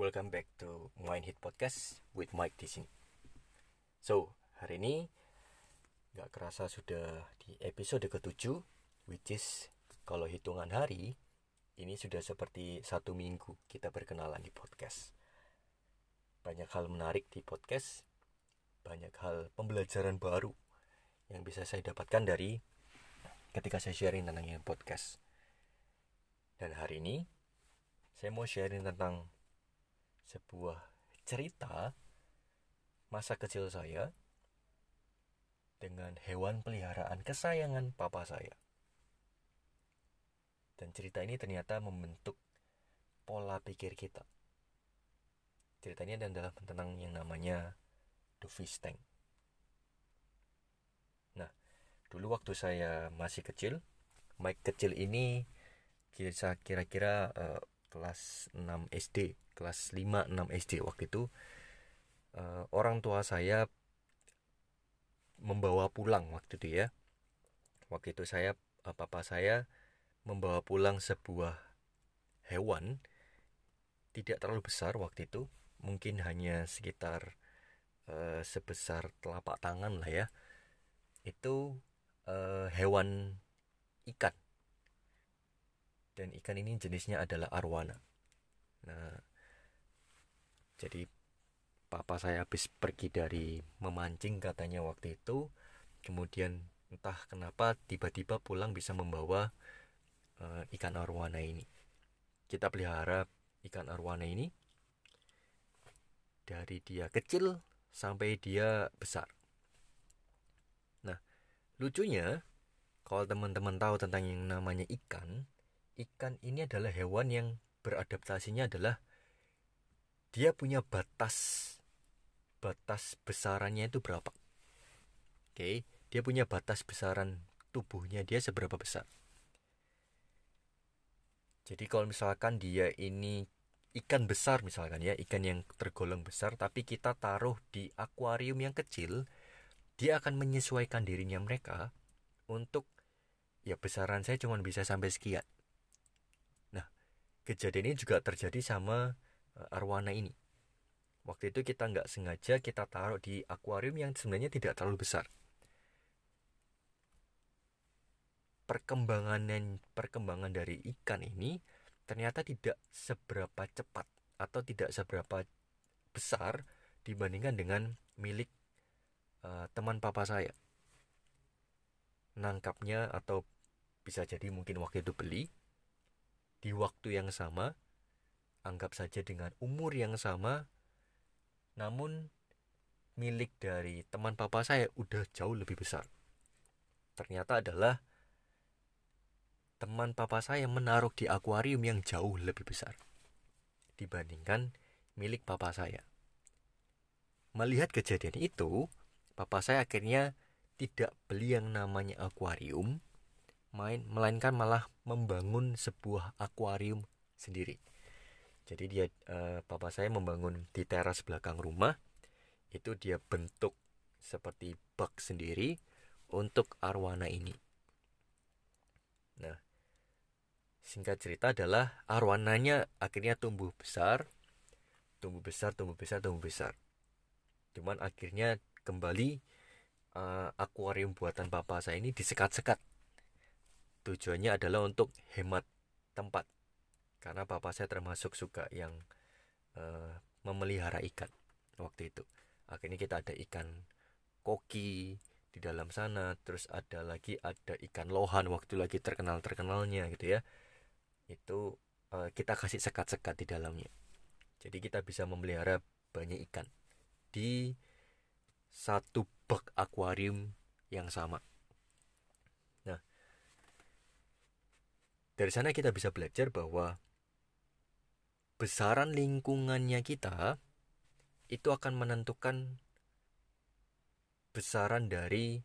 welcome back to Mind Hit Podcast with Mike di sini. So, hari ini nggak kerasa sudah di episode ke-7 which is kalau hitungan hari ini sudah seperti satu minggu kita berkenalan di podcast. Banyak hal menarik di podcast, banyak hal pembelajaran baru yang bisa saya dapatkan dari ketika saya sharing tentang podcast. Dan hari ini saya mau sharing tentang sebuah cerita masa kecil saya dengan hewan peliharaan kesayangan papa saya. Dan cerita ini ternyata membentuk pola pikir kita. Cerita ini adalah tentang yang namanya The Fish Tank. Nah, dulu waktu saya masih kecil, Mike kecil ini kira-kira uh, kelas 6 SD kelas 5 6 SD waktu itu uh, orang tua saya membawa pulang waktu itu ya. Waktu itu saya uh, papa saya membawa pulang sebuah hewan tidak terlalu besar waktu itu mungkin hanya sekitar uh, sebesar telapak tangan lah ya. Itu uh, hewan ikan dan ikan ini jenisnya adalah arwana. Nah, jadi papa saya habis pergi dari memancing katanya waktu itu, kemudian entah kenapa tiba-tiba pulang bisa membawa uh, ikan arwana ini. Kita pelihara ikan arwana ini dari dia kecil sampai dia besar. Nah, lucunya kalau teman-teman tahu tentang yang namanya ikan, ikan ini adalah hewan yang beradaptasinya adalah dia punya batas batas besarannya itu berapa. Oke, dia punya batas besaran tubuhnya dia seberapa besar. Jadi kalau misalkan dia ini ikan besar misalkan ya, ikan yang tergolong besar tapi kita taruh di akuarium yang kecil, dia akan menyesuaikan dirinya mereka untuk ya besaran saya cuma bisa sampai sekian kejadian ini juga terjadi sama uh, arwana ini. Waktu itu kita nggak sengaja kita taruh di akuarium yang sebenarnya tidak terlalu besar. Perkembangan dan perkembangan dari ikan ini ternyata tidak seberapa cepat atau tidak seberapa besar dibandingkan dengan milik uh, teman papa saya. Nangkapnya atau bisa jadi mungkin waktu itu beli di waktu yang sama, anggap saja dengan umur yang sama, namun milik dari teman papa saya udah jauh lebih besar. Ternyata adalah teman papa saya menaruh di akuarium yang jauh lebih besar dibandingkan milik papa saya. Melihat kejadian itu, papa saya akhirnya tidak beli yang namanya akuarium, main melainkan malah membangun sebuah akuarium sendiri. Jadi dia uh, papa saya membangun di teras belakang rumah itu dia bentuk seperti bak sendiri untuk arwana ini. Nah, singkat cerita adalah arwananya akhirnya tumbuh besar, tumbuh besar, tumbuh besar, tumbuh besar. Cuman akhirnya kembali uh, akuarium buatan papa saya ini disekat-sekat tujuannya adalah untuk hemat tempat. Karena papa saya termasuk suka yang uh, memelihara ikan waktu itu. Akhirnya kita ada ikan koki di dalam sana terus ada lagi ada ikan lohan waktu lagi terkenal terkenalnya gitu ya. Itu uh, kita kasih sekat-sekat di dalamnya. Jadi kita bisa memelihara banyak ikan di satu bak akuarium yang sama Dari sana kita bisa belajar bahwa besaran lingkungannya kita itu akan menentukan besaran dari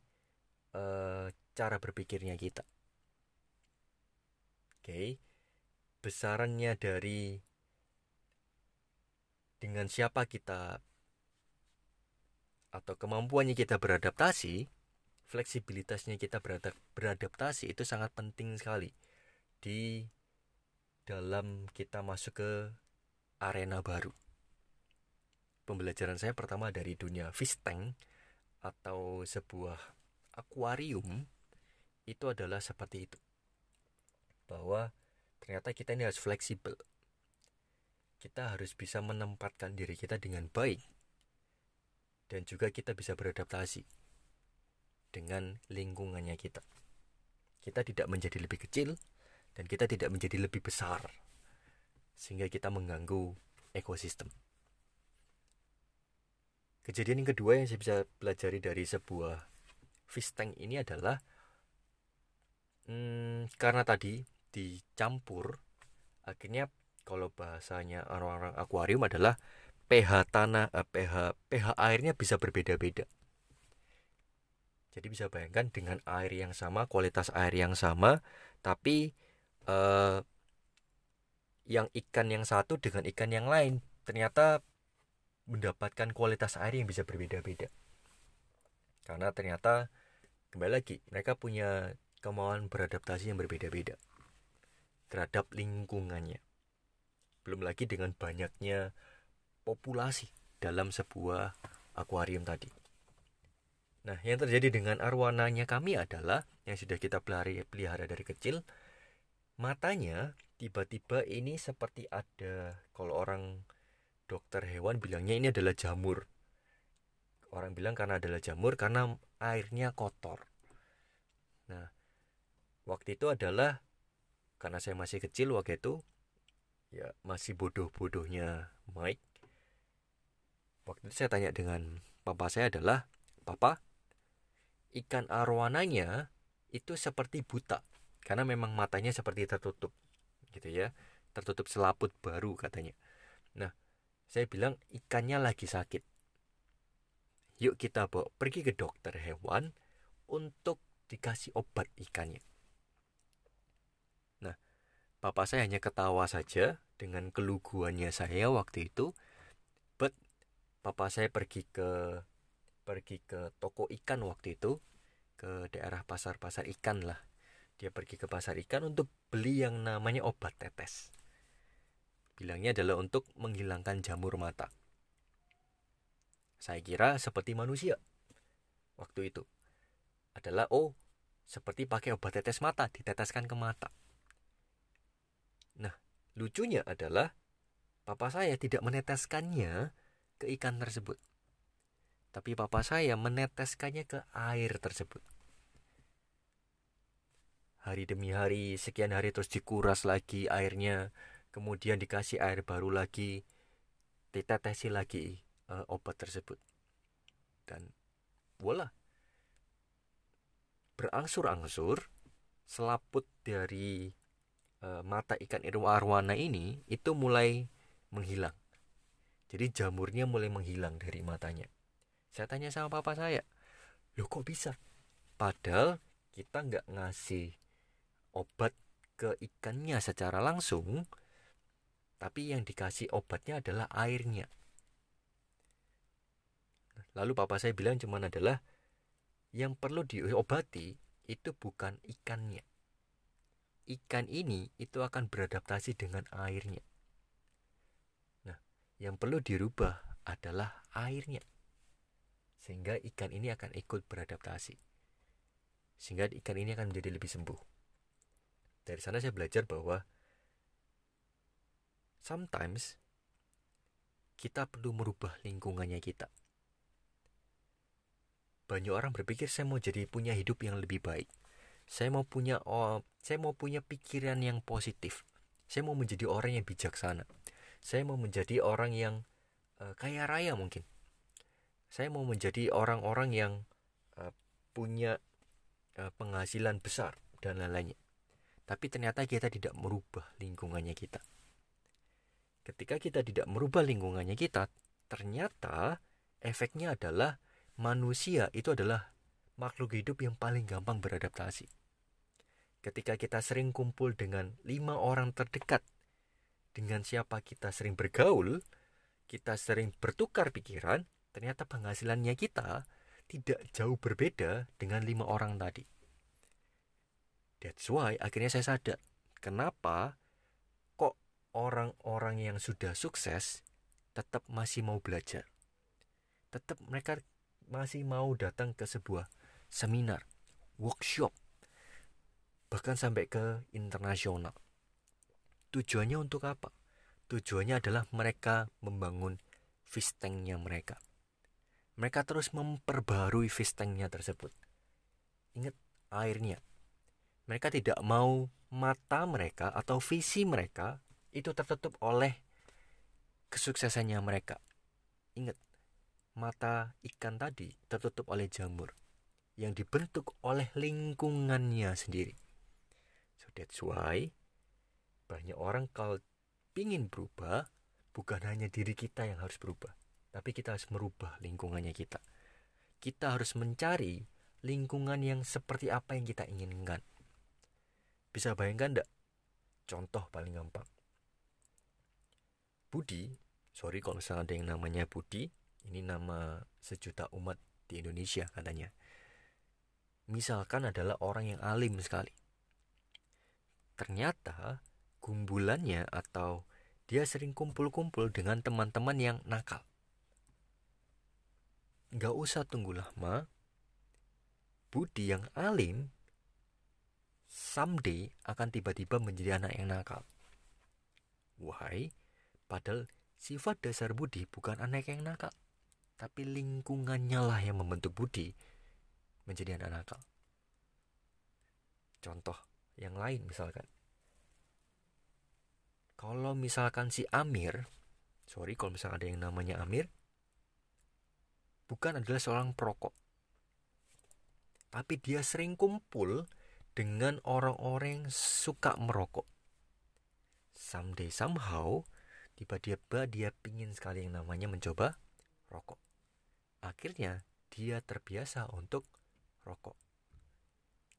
e, cara berpikirnya kita. Oke, besarannya dari dengan siapa kita atau kemampuannya kita beradaptasi, fleksibilitasnya kita beradaptasi itu sangat penting sekali di dalam kita masuk ke arena baru. Pembelajaran saya pertama dari dunia fish tank atau sebuah akuarium itu adalah seperti itu. Bahwa ternyata kita ini harus fleksibel. Kita harus bisa menempatkan diri kita dengan baik. Dan juga kita bisa beradaptasi dengan lingkungannya kita. Kita tidak menjadi lebih kecil dan kita tidak menjadi lebih besar sehingga kita mengganggu ekosistem Kejadian yang kedua yang saya bisa pelajari dari sebuah fish tank ini adalah hmm, karena tadi dicampur akhirnya kalau bahasanya orang-orang akuarium adalah pH tanah eh, pH pH airnya bisa berbeda-beda. Jadi bisa bayangkan dengan air yang sama, kualitas air yang sama, tapi eh, yang ikan yang satu dengan ikan yang lain. Ternyata mendapatkan kualitas air yang bisa berbeda-beda. Karena ternyata kembali lagi mereka punya kemauan beradaptasi yang berbeda-beda terhadap lingkungannya. Belum lagi dengan banyaknya populasi dalam sebuah akuarium tadi. Nah yang terjadi dengan arwananya kami adalah yang sudah kita pelihara dari kecil matanya tiba-tiba ini seperti ada kalau orang dokter hewan bilangnya ini adalah jamur. Orang bilang karena adalah jamur karena airnya kotor. Nah waktu itu adalah karena saya masih kecil waktu itu ya masih bodoh-bodohnya Mike. Waktu itu saya tanya dengan papa saya adalah papa ikan arwananya itu seperti buta karena memang matanya seperti tertutup gitu ya tertutup selaput baru katanya nah saya bilang ikannya lagi sakit. Yuk kita bawa pergi ke dokter hewan untuk dikasih obat ikannya. Nah, bapak saya hanya ketawa saja dengan keluguannya saya waktu itu. But papa saya pergi ke pergi ke toko ikan waktu itu ke daerah pasar-pasar ikan lah. Dia pergi ke pasar ikan untuk beli yang namanya obat tetes. Bilangnya adalah untuk menghilangkan jamur mata. Saya kira seperti manusia. Waktu itu adalah oh, seperti pakai obat tetes mata, diteteskan ke mata. Nah, lucunya adalah papa saya tidak meneteskannya ke ikan tersebut. Tapi papa saya meneteskannya ke air tersebut. Hari demi hari, sekian hari terus dikuras lagi airnya, kemudian dikasih air baru lagi ditetesi lagi uh, obat tersebut. Dan voila. Berangsur-angsur selaput dari uh, mata ikan arwana ini itu mulai menghilang. Jadi jamurnya mulai menghilang dari matanya. Saya tanya sama papa saya loh kok bisa? Padahal kita nggak ngasih obat ke ikannya secara langsung tapi yang dikasih obatnya adalah airnya. Lalu papa saya bilang cuman adalah yang perlu diobati itu bukan ikannya. Ikan ini itu akan beradaptasi dengan airnya. Nah, yang perlu dirubah adalah airnya. Sehingga ikan ini akan ikut beradaptasi. Sehingga ikan ini akan menjadi lebih sembuh. Dari sana saya belajar bahwa sometimes kita perlu merubah lingkungannya kita. Banyak orang berpikir saya mau jadi punya hidup yang lebih baik. Saya mau punya oh, saya mau punya pikiran yang positif. Saya mau menjadi orang yang bijaksana. Saya mau menjadi orang yang uh, kaya raya mungkin. Saya mau menjadi orang-orang yang uh, punya uh, penghasilan besar dan lain-lainnya. Tapi ternyata kita tidak merubah lingkungannya kita ketika kita tidak merubah lingkungannya kita, ternyata efeknya adalah manusia itu adalah makhluk hidup yang paling gampang beradaptasi. Ketika kita sering kumpul dengan lima orang terdekat, dengan siapa kita sering bergaul, kita sering bertukar pikiran, ternyata penghasilannya kita tidak jauh berbeda dengan lima orang tadi. That's why akhirnya saya sadar, kenapa orang-orang yang sudah sukses tetap masih mau belajar. tetap mereka masih mau datang ke sebuah seminar, workshop, bahkan sampai ke internasional. Tujuannya untuk apa? Tujuannya adalah mereka membangun fish tanknya mereka. Mereka terus memperbarui fish tanknya tersebut. Ingat airnya. Mereka tidak mau mata mereka atau visi mereka itu tertutup oleh kesuksesannya mereka. Ingat, mata ikan tadi tertutup oleh jamur yang dibentuk oleh lingkungannya sendiri. So that's why banyak orang kalau ingin berubah bukan hanya diri kita yang harus berubah tapi kita harus merubah lingkungannya kita kita harus mencari lingkungan yang seperti apa yang kita inginkan bisa bayangkan enggak contoh paling gampang. Budi sorry kalau misalnya ada yang namanya Budi ini nama sejuta umat di Indonesia katanya. Misalkan adalah orang yang alim sekali. Ternyata gumbulannya atau dia sering kumpul-kumpul dengan teman-teman yang nakal. Gak usah tunggu lama, Budi yang alim someday akan tiba-tiba menjadi anak yang nakal. Why? Padahal sifat dasar Budi bukan anak yang nakal, tapi lingkungannya lah yang membentuk Budi menjadi anak nakal. Contoh yang lain misalkan, kalau misalkan si Amir sorry kalau misalkan ada yang namanya Amir bukan adalah seorang perokok tapi dia sering kumpul dengan orang-orang yang suka merokok. Someday somehow tiba-tiba dia pingin sekali yang namanya mencoba rokok. Akhirnya dia terbiasa untuk rokok.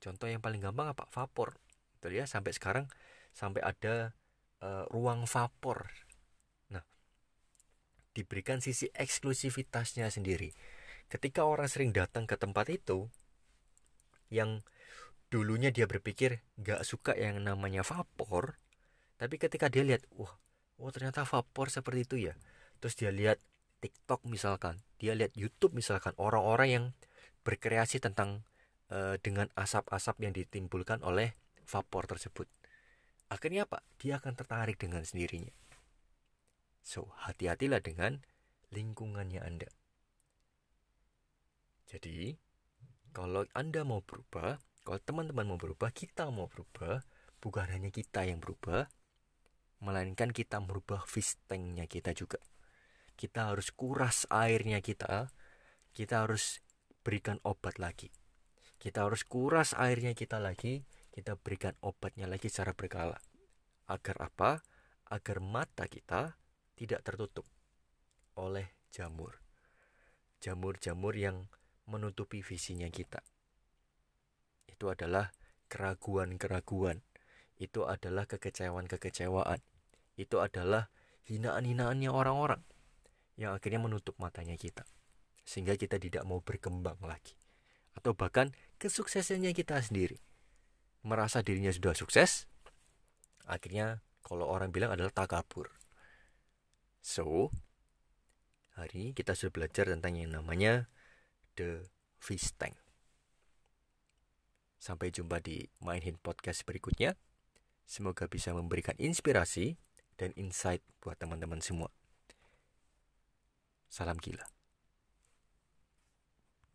Contoh yang paling gampang apa? Vapor. Itu ya sampai sekarang sampai ada uh, ruang vapor. Nah, diberikan sisi eksklusivitasnya sendiri. Ketika orang sering datang ke tempat itu, yang dulunya dia berpikir gak suka yang namanya vapor, tapi ketika dia lihat, wah, oh ternyata vapor seperti itu ya. Terus dia lihat TikTok misalkan, dia lihat YouTube misalkan, orang-orang yang berkreasi tentang uh, dengan asap-asap yang ditimbulkan oleh vapor tersebut. Akhirnya apa? Dia akan tertarik dengan sendirinya. So hati-hatilah dengan lingkungannya anda. Jadi kalau anda mau berubah kalau teman-teman mau berubah kita mau berubah bukan hanya kita yang berubah melainkan kita merubah fish tanknya kita juga kita harus kuras airnya kita kita harus berikan obat lagi kita harus kuras airnya kita lagi kita berikan obatnya lagi secara berkala. Agar apa? Agar mata kita tidak tertutup oleh jamur. Jamur-jamur yang menutupi visinya kita. Itu adalah keraguan-keraguan. Itu adalah kekecewaan-kekecewaan. Itu adalah hinaan-hinaannya orang-orang yang akhirnya menutup matanya kita. Sehingga kita tidak mau berkembang lagi. Atau bahkan kesuksesannya kita sendiri merasa dirinya sudah sukses, akhirnya kalau orang bilang adalah takabur. So, hari ini kita sudah belajar tentang yang namanya The Fish Tank. Sampai jumpa di Mindhin Podcast berikutnya. Semoga bisa memberikan inspirasi dan insight buat teman-teman semua. Salam gila.